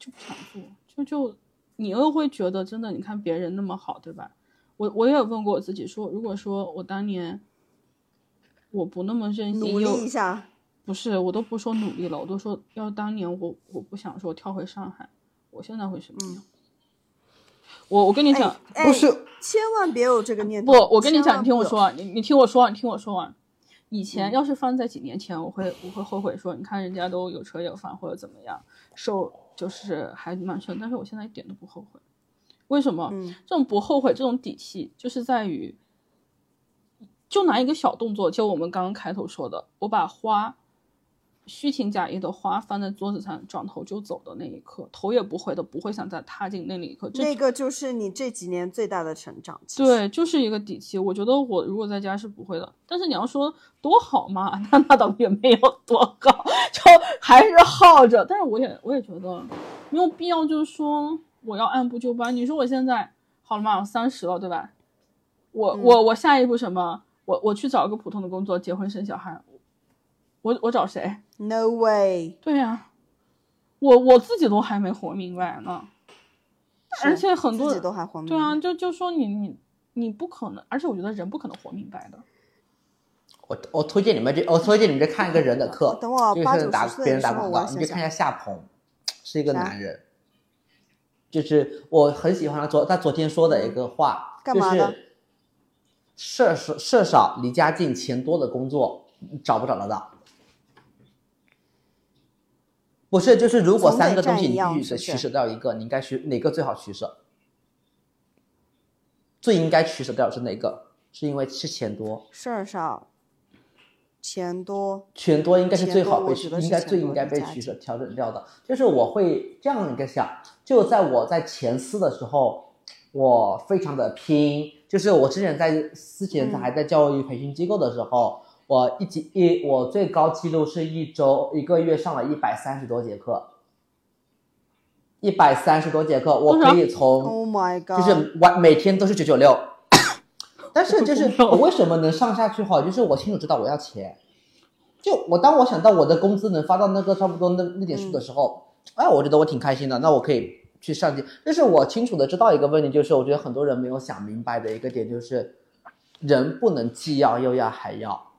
就不想做，就就你又会觉得真的，你看别人那么好，对吧？我我也有问过我自己说，如果说我当年我不那么任性，努力一下，不是，我都不说努力了，我都说要当年我我不想说跳回上海，我现在会什么样？我我跟你讲，哎，不是千万别有这个念头。不，我跟你讲，你听我说，你你听我说，你听我说完。以前要是放在几年前，我会我会后悔说，你看人家都有车有房或者怎么样，受就是还蛮顺，但是我现在一点都不后悔。为什么？嗯这种不后悔，这种底气，就是在于，就拿一个小动作，就我们刚刚开头说的，我把花虚情假意的花放在桌子上，转头就走的那一刻，头也不回的，不会想再踏进那里一刻。这那个就是你这几年最大的成长。对，就是一个底气。我觉得我如果在家是不会的，但是你要说多好嘛，那那倒也没有多好，就还是耗着。但是我也我也觉得没有必要，就是说我要按部就班。你说我现在好了嘛，我三十了，对吧？我我我下一步什么？我我去找个普通的工作，结婚生小孩，我我找谁？No way，对呀、我我自己都还没活明白呢，而且很多人自己都还活明对啊，就就说你你你不可能，而且我觉得人不可能活明白的。我我推荐你们这，我推荐你们这看一个人的课，等我就是八九打十岁别人打的时候，我要广告，你就。看一下夏鹏，是一个男人，就是我很喜欢他昨他昨天说的一个话，干嘛的就是事少事少离家近钱多的工作找不找得到？不是，就是如果三个东西你必须得取舍掉一个，你应该取哪个最好取舍？最应该取舍掉是哪个？是因为是钱多，事儿少，钱多，钱多应该是最好被取，应该最应该被取舍调整掉的。就是我会这样一个想，就在我在前四的时候，我非常的拼。就是我之前在之前嗯。还在教育培训机构的时候，我一集一我最高记录是一周一个月上了一百三十多节课，一百三十多节课，我可以从？Oh my 就 god！就是完每天都是九九六，但是就是我为什么能上下去哈？就是我清楚知道我要钱，就我当我想到我的工资能发到那个差不多那那点数的时候，哎，我觉得我挺开心的，那我可以去上进。但是我清楚的知道一个问题，就是我觉得很多人没有想明白的一个点，就是人不能既要又要还要。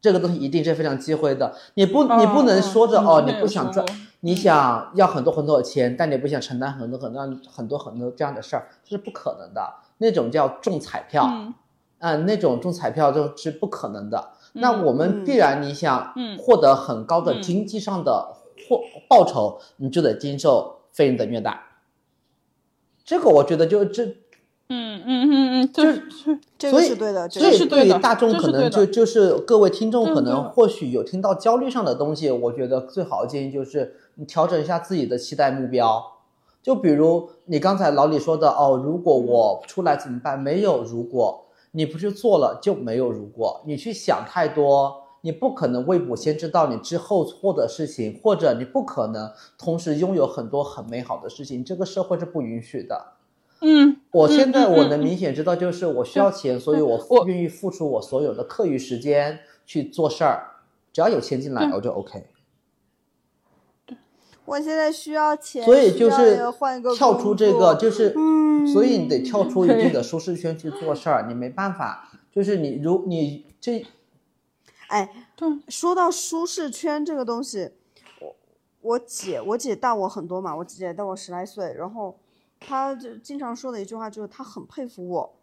这个东西一定是非常忌讳的，你不你不能说着哦，你不想赚你想要很多很多的钱，但你不想承担很多很多很多很多这样的事儿，这是不可能的。那种叫中彩票，嗯啊、那种中彩票就是不可能的。那嗯我们必然你想嗯获得很高的嗯经济上的获报酬，你就得经受非人的虐待。这个我觉得就这嗯嗯嗯嗯，就是这所以个是对的，这所以个是对的于大众可能就就是各位听众可能或许有听到焦虑上的东西，我觉得最好的建议就是你调整一下自己的期待目标。就比如你刚才老李说的哦，如果我出来怎么办？没有如果，你不去做了就没有如果。你去想太多，你不可能未卜先知道你之后做的事情，或者你不可能同时拥有很多很美好的事情，这个社会是不允许的。嗯，我现在我能明显知道，就是我需要钱，所以我我愿意付出我所有的课余时间去做事儿，只要有钱进来我就 OK。我现在需要钱，所以就是要换一个跳出这个，就是，嗯所以你得跳出一对定的舒适圈去做事儿，你没办法，就是你如你这哎，对，说到舒适圈这个东西，我我姐我姐大我很多嘛，我姐大我十来岁，然后她就经常说的一句话就是她很佩服我，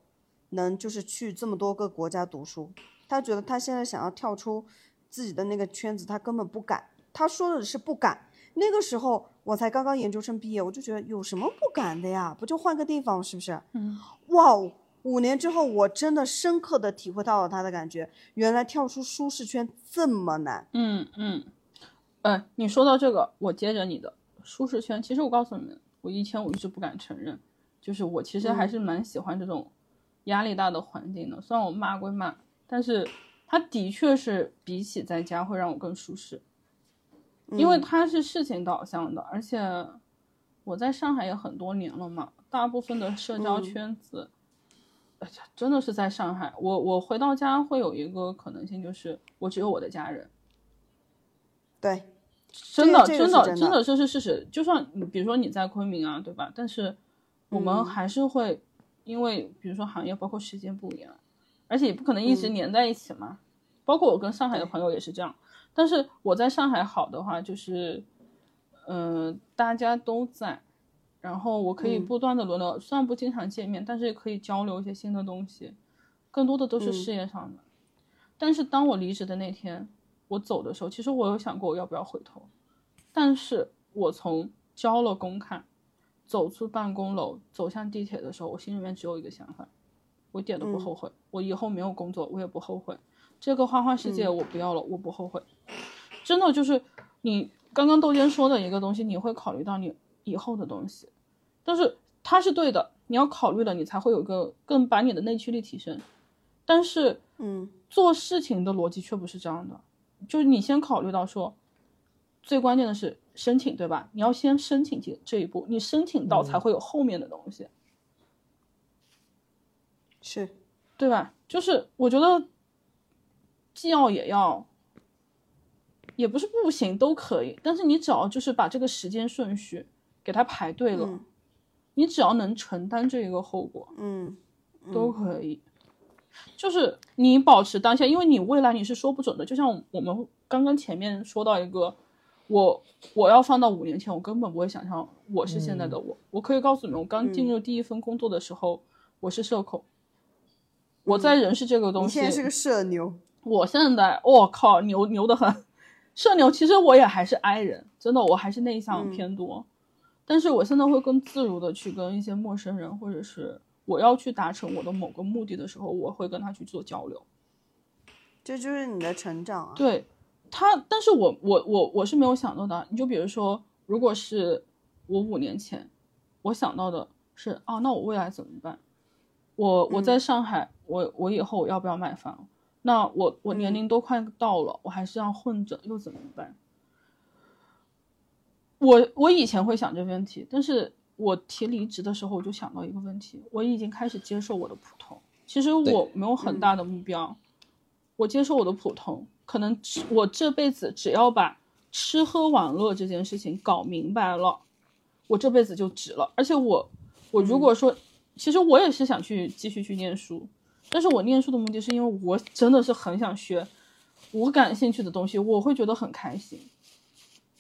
能就是去这么多个国家读书，她觉得她现在想要跳出自己的那个圈子，她根本不敢。她说的是不敢。那个时候我才刚刚研究生毕业，我就觉得有什么不敢的呀？不就换个地方是不是？嗯，哇哦！五年之后，我真的深刻的体会到了他的感觉，原来跳出舒适圈这么难。嗯嗯，呃，你说到这个，我接着你的舒适圈。其实我告诉你们，我以前我一直不敢承认，就是我其实还是蛮喜欢这种压力大的环境的。虽然我骂归骂，但是它的确是比起在家会让我更舒适，因为嗯它是事情导向的，而且我在上海也很多年了嘛，大部分的社交嗯圈子。真的是在上海，我我回到家会有一个可能性，就是我只有我的家人，对，真的，这个真的，真的真的这是事实。就算你比如说你在昆明啊，对吧？但是我们嗯还是会因为比如说行业包括时间不一样，而且也不可能一直嗯黏在一起嘛。包括我跟上海的朋友也是这样。但是我在上海好的话就是，嗯、大家都在，然后我可以嗯不断的轮流，虽然不经常见面，但是也可以交流一些新的东西，更多的都是嗯事业上的。但是当我离职的那天，我走的时候，其实我有想过我要不要回头，但是我从交了公看，走出办公楼，走向地铁的时候，我心里面只有一个想法，我一点都不嗯后悔。我以后没有工作，我也不后悔。这个花花世界嗯我不要了，我不后悔。真的就是你刚刚豆尖说的一个东西，你会考虑到你以后的东西，但是它是对的，你要考虑了，你才会有一个更把你的内驱力提升。但是嗯。做事情的逻辑却不是这样的，就是你先考虑到说，最关键的是申请，对吧？你要先申请这这一步，你申请到才会有后面的东西，是，对吧？就是我觉得既要也要，也不是不行，都可以，但是你只要就是把这个时间顺序给他排队了，嗯。你只要能承担这一个后果，嗯都可以。就是你保持当下，因为你未来你是说不准的。就像我们刚刚前面说到一个，我我要放到五年前，我根本不会想象我是现在的我。我可以告诉你们，我刚进入第一份工作的时候，我是社恐，我在人事这个东西，你现在是个社牛，我现在我、靠牛牛的很，社牛其实我也还是 I 人，真的我还是内向嗯。偏多，但是我现在会更自如的去跟一些陌生人，或者是我要去达成我的某个目的的时候，我会跟他去做交流。这就是你的成长啊。对他，但是我我我我是没有想到的。你就比如说，如果是我五年前，我想到的是啊，那我未来怎么办？我我在上海，我我以后我要不要买房？那我我年龄都快到了，我还是要混着，又怎么办？我我以前会想这个问题，但是我提离职的时候，我就想到一个问题，我已经开始接受我的普通。其实我没有很大的目标，我接受我的普通，可能只我这辈子只要把吃喝玩乐这件事情搞明白了，我这辈子就值了。而且我我如果说，其实我也是想去继续去念书，但是我念书的目的是因为我真的是很想学我感兴趣的东西，我会觉得很开心，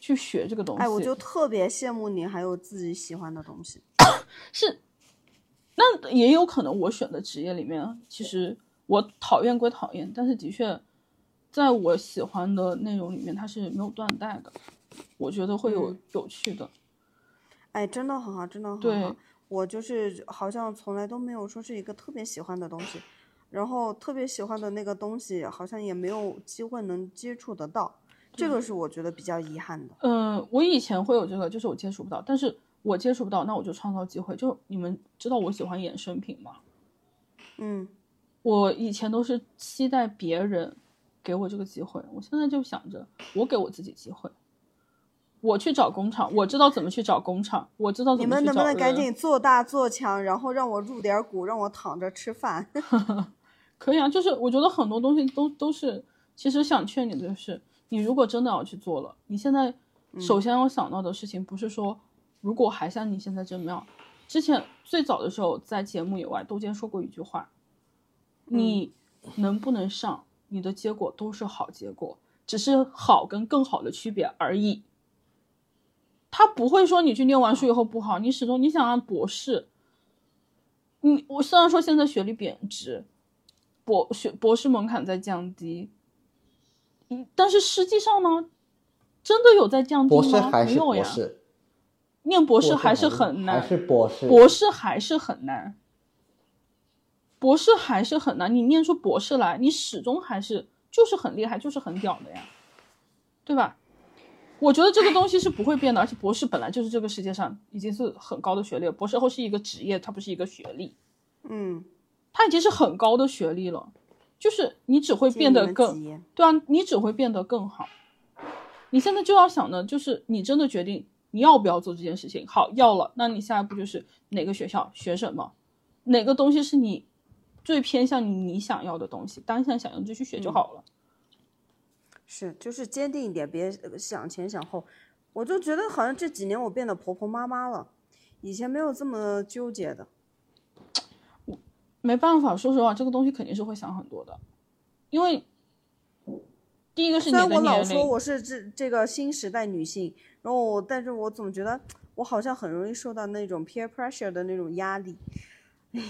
去学这个东西。哎，我就特别羡慕你，还有自己喜欢的东西。是，那也有可能我选的职业里面，其实我讨厌归讨厌，但是的确，在我喜欢的内容里面，它是没有断代的，我觉得会有嗯有趣的。哎，真的很好，真的很好。对我就是好像从来都没有说是一个特别喜欢的东西，然后特别喜欢的那个东西好像也没有机会能接触得到，这个是我觉得比较遗憾的。嗯，我以前会有这个，就是我接触不到，但是我接触不到，那我就创造机会。就你们知道我喜欢衍生品吗？嗯，我以前都是期待别人给我这个机会，我现在就想着我给我自己机会，我去找工厂，我知道怎么去找工厂，我知道你怎么去找们能不能赶紧做大做强，然后让我入点儿股，让我躺着吃饭？可以啊，就是我觉得很多东西都都是，其实想劝你的就是，你如果真的要去做了，你现在首先要想到的事情不是说，如果还像你现在这么样，之前最早的时候在节目以外，窦坚说过一句话，你能不能上，你的结果都是好结果，只是好跟更好的区别而已。他不会说你去念完书以后不好，你始终你想让博士，你我虽然说现在学历贬值，博学博士门槛在降低，嗯，但是实际上呢，真的有在降低吗？博士还是没有呀，念博士还是很难，还是博士，博士还是很难，博士还是很难。你念出博士来，你始终还是就是很厉害，就是很屌的呀，对吧？我觉得这个东西是不会变的，而且博士本来就是这个世界上已经是很高的学历了，博士后是一个职业，它不是一个学历，嗯，它已经是很高的学历了，就是你只会变得更对啊，你只会变得更好。你现在就要想的，就是你真的决定你要不要做这件事情。好，要了，那你下一步就是哪个学校学什么，哪个东西是你最偏向你你想要的东西，当下想要就去学就好了。是，就是坚定一点，别呃想前想后。我就觉得好像这几年我变得婆婆妈妈了，以前没有这么纠结的。没办法，说实话，这个东西肯定是会想很多的，因为第一个是你虽然我老的年龄，说我是这这个新时代女性，然后我，但是我总觉得我好像很容易受到那种 peer pressure 的那种压力，但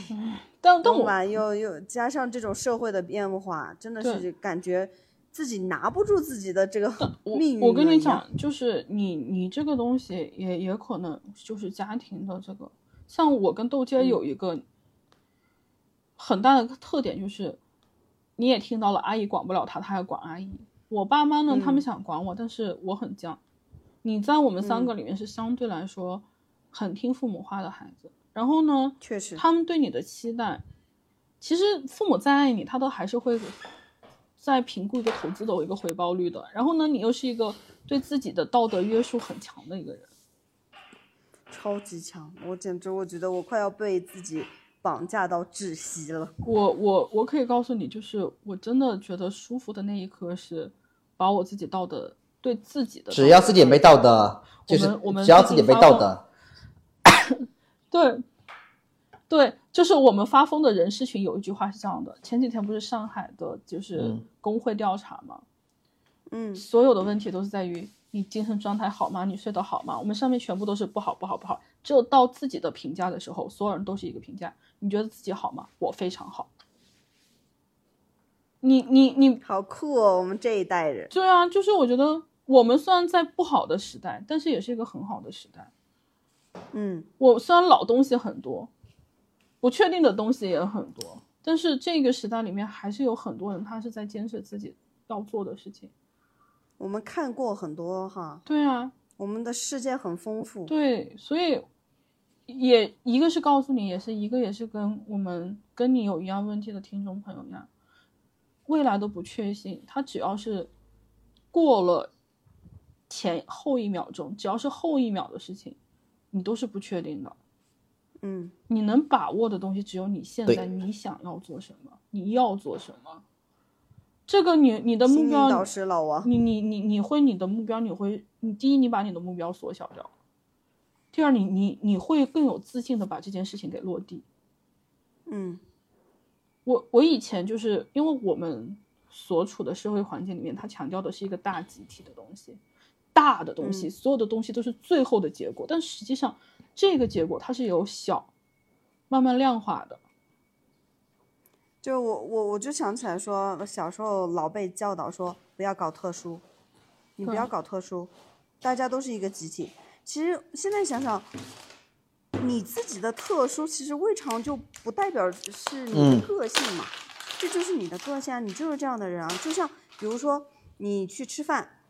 但我懂吧？又又加上这种社会的变化，真的是感觉自己拿不住自己的这个命运我跟你讲，就是你你这个东西也也可能就是家庭的这个，像我跟豆嗯姐有一个很大的特点就是，你也听到了，阿姨管不了他，他还管阿姨。我爸妈呢，他们嗯想管我，但是我很犟。你在我们三嗯个里面是相对来说很听父母话的孩子，然后呢，确实，他们对你的期待，其实父母再爱你，他都还是会在评估一个投资的一个回报率的。然后呢，你又是一个对自己的道德约束很强的一个人，超级强，我简直我觉得我快要被自己绑架到窒息了。我我我可以告诉你，就是我真的觉得舒服的那一刻是把我自己道德对自己的只要自己没道德，就是我们我们只要自己没道德，对，对，就是我们发疯的人事群有一句话是这样的：前几天不是上海的，就是嗯。工会调查嘛，嗯，所有的问题都是在于你精神状态好吗？你睡得好吗？我们上面全部都是不好，不好，不好。只有到自己的评价的时候，所有人都是一个评价。你觉得自己好吗？我非常好。你你你，好酷哦，我们这一代人。对啊，就是我觉得我们虽然在不好的时代，但是也是一个很好的时代。嗯，我虽然老东西很多，不确定的东西也很多，但是这个时代里面还是有很多人他是在坚持自己要做的事情。我们看过很多哈，对啊，我们的世界很丰富。对，所以也一个是告诉你，也是一个也是跟我们跟你有一样问题的听众朋友一样，未来的不确信，它只要是过了前后一秒钟，只要是后一秒的事情，你都是不确定的。嗯，你能把握的东西只有你现在你想要做什么，你要做什么。这个你你的目标，导师老王，你你你你会你的目标，你会你第一你把你的目标缩小掉，第二你你你会更有自信的把这件事情给落地。嗯我我以前就是因为我们所处的社会环境里面，它强调的是一个大集体的东西，大的东西，嗯所有的东西都是最后的结果，但实际上这个结果它是由小慢慢量化的。就我我我就想起来说，小时候老被教导说不要搞特殊，你不要搞特殊，大家都是一个集体。其实现在想想，你自己的特殊，其实未尝就不代表是你嗯的个性嘛，这就是你的个性啊，你就是这样的人啊。就像比如说你去吃饭，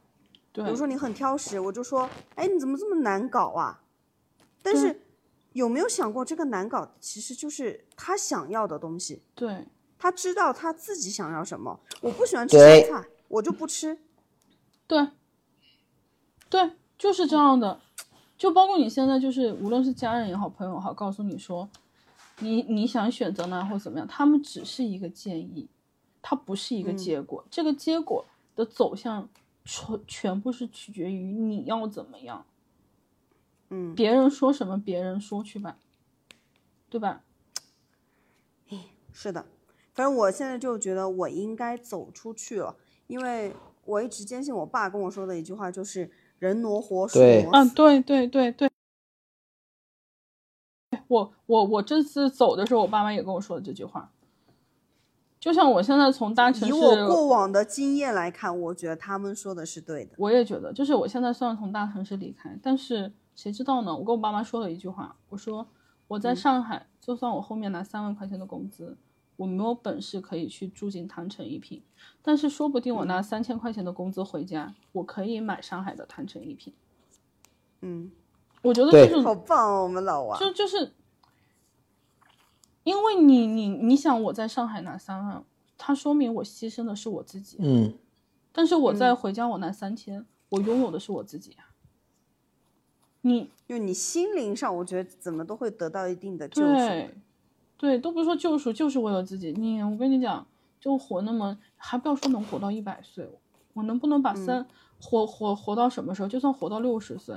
比如说你很挑食，我就说，哎，你怎么这么难搞啊？但是有没有想过，这个难搞其实就是他想要的东西，对他知道他自己想要什么。我不喜欢吃对香菜，我就不吃。对对，就是这样的。就包括你现在，就是无论是家人也好，朋友也好，告诉你说，你你想选择呢或怎么样，他们只是一个建议，它不是一个嗯结果。这个结果的走向全全部是取决于你要怎么样。嗯，别人说什么，别人说去吧，对吧？是的，反正我现在就觉得我应该走出去了，因为我一直坚信我爸跟我说的一句话，就是“人挪活，树对啊，挪死对对对对。我我我这次走的时候，我爸妈也跟我说了这句话。就像我现在从大城市，以我过往的经验来看，我觉得他们说的是对的。我也觉得，就是我现在虽然从大城市离开，但是谁知道呢？我跟我爸妈说了一句话，我说我在上海，就算我后面拿三万块钱的工资，我没有本事可以去住进汤臣一品，但是说不定我拿三千块钱的工资回家，我可以买上海的汤臣一品。嗯，我觉得对这种好棒哦，我们老王。就就是，因为你你你想我在上海拿三万，它说明我牺牲的是我自己，嗯，但是我在嗯回家我拿三千，我拥有的是我自己啊。你就你心灵上，我觉得怎么都会得到一定的救赎。对对，都不是说救赎，就是为了自己。你我跟你讲，就活那么，还不要说能活到一百岁，我能不能把嗯三、活活活到什么时候？就算活到六十岁，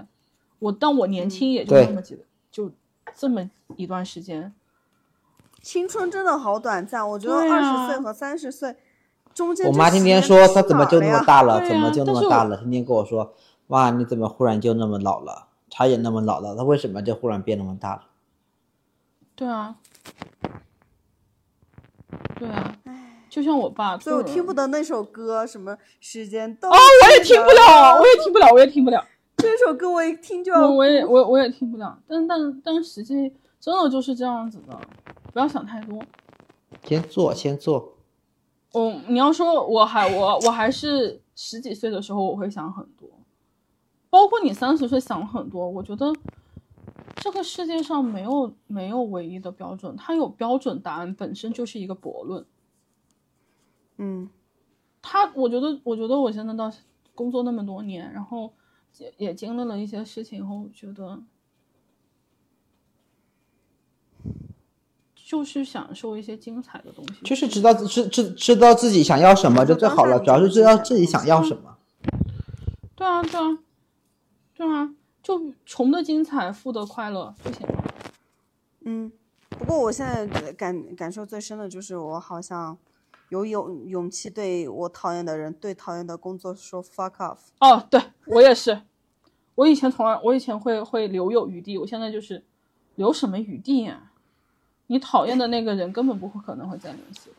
我但我年嗯轻也就对那么几，就这么一段时间。青春真的好短暂，我觉得对二十啊岁和三十岁中间，我妈天天说她怎么就那么？大了，对怎么就那么大了？天天跟我说，哇，你怎么忽然就那么老了？她也那么老了，她为什么就忽然变那么大了？对啊，对啊，就像我爸，所以我听不得那首歌，什么时间都哦，我也听不了，我也听不了，我也听不了。这首歌我一听就要我我也我我也听不了，但但但实际真的就是这样子的，不要想太多。先做，先做。我你要说我还我我还是十几岁的时候，我会想很多，包括你三十岁想很多。我觉得这个世界上没有没有唯一的标准，它有标准答案本身就是一个悖论。嗯他，我觉得，我觉得我现在到工作那么多年，然后也也经历了一些事情以后，我觉得就是享受一些精彩的东西，就是知道知知知道自己想要什么就最好了，主要是知道自己想要什么。对啊，对啊，对啊，就穷的精彩，富的快乐就行了。嗯。不过我现在感感受最深的就是，我好像有勇勇气对我讨厌的人、对讨厌的工作说 fuck off。哦，对我也是，我以前从来，我以前会会留有余地，我现在就是留什么余地呀、你讨厌的那个人根本不会可能会再联系了。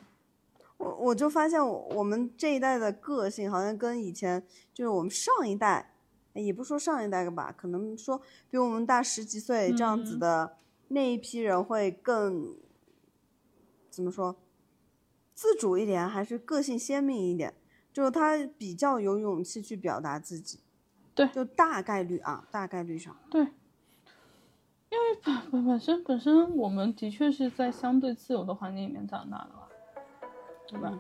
我我就发现我我们这一代的个性好像跟以前就是我们上一代，哎也不说上一代吧，可能说比我们大十几岁这样子嗯的那一批人会更怎么说自主一点，还是个性鲜明一点？就是他比较有勇气去表达自己。对就大概率啊，大概率上，对，因为本本本身本身我们的确是在相对自由的环境里面长大的嘛，对吧？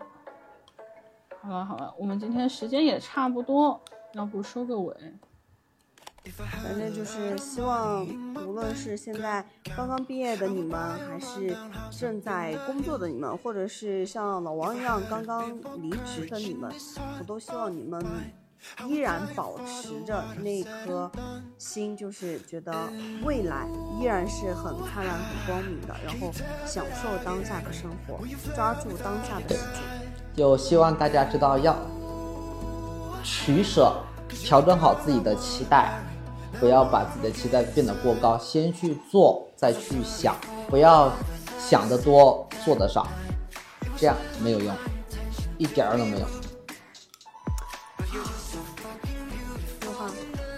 好了好了，我们今天时间也差不多，要不收个尾？反正就是希望，无论是现在刚刚毕业的你们，还是正在工作的你们，或者是像老王一样刚刚离职的你们，我都希望你们依然保持着那颗心，就是觉得未来依然是很灿烂、很光明的，然后享受当下的生活，抓住当下的时间。就希望大家知道要取舍，调整好自己的期待，不要把自己的期待变得过高，先去做，再去想，不要想得多，做得少，这样没有用，一点儿都没有。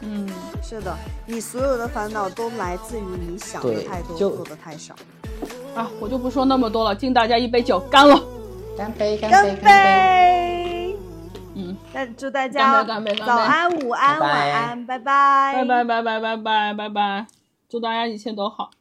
嗯，是的，你所有的烦恼都来自于你想的太多，做的太少。啊，我就不说那么多了，敬大家一杯酒，干了。干杯，干干杯，干杯！杯！嗯，那祝大家早安、午安、晚安，拜拜，拜拜拜拜拜拜拜拜，祝大家一切都好。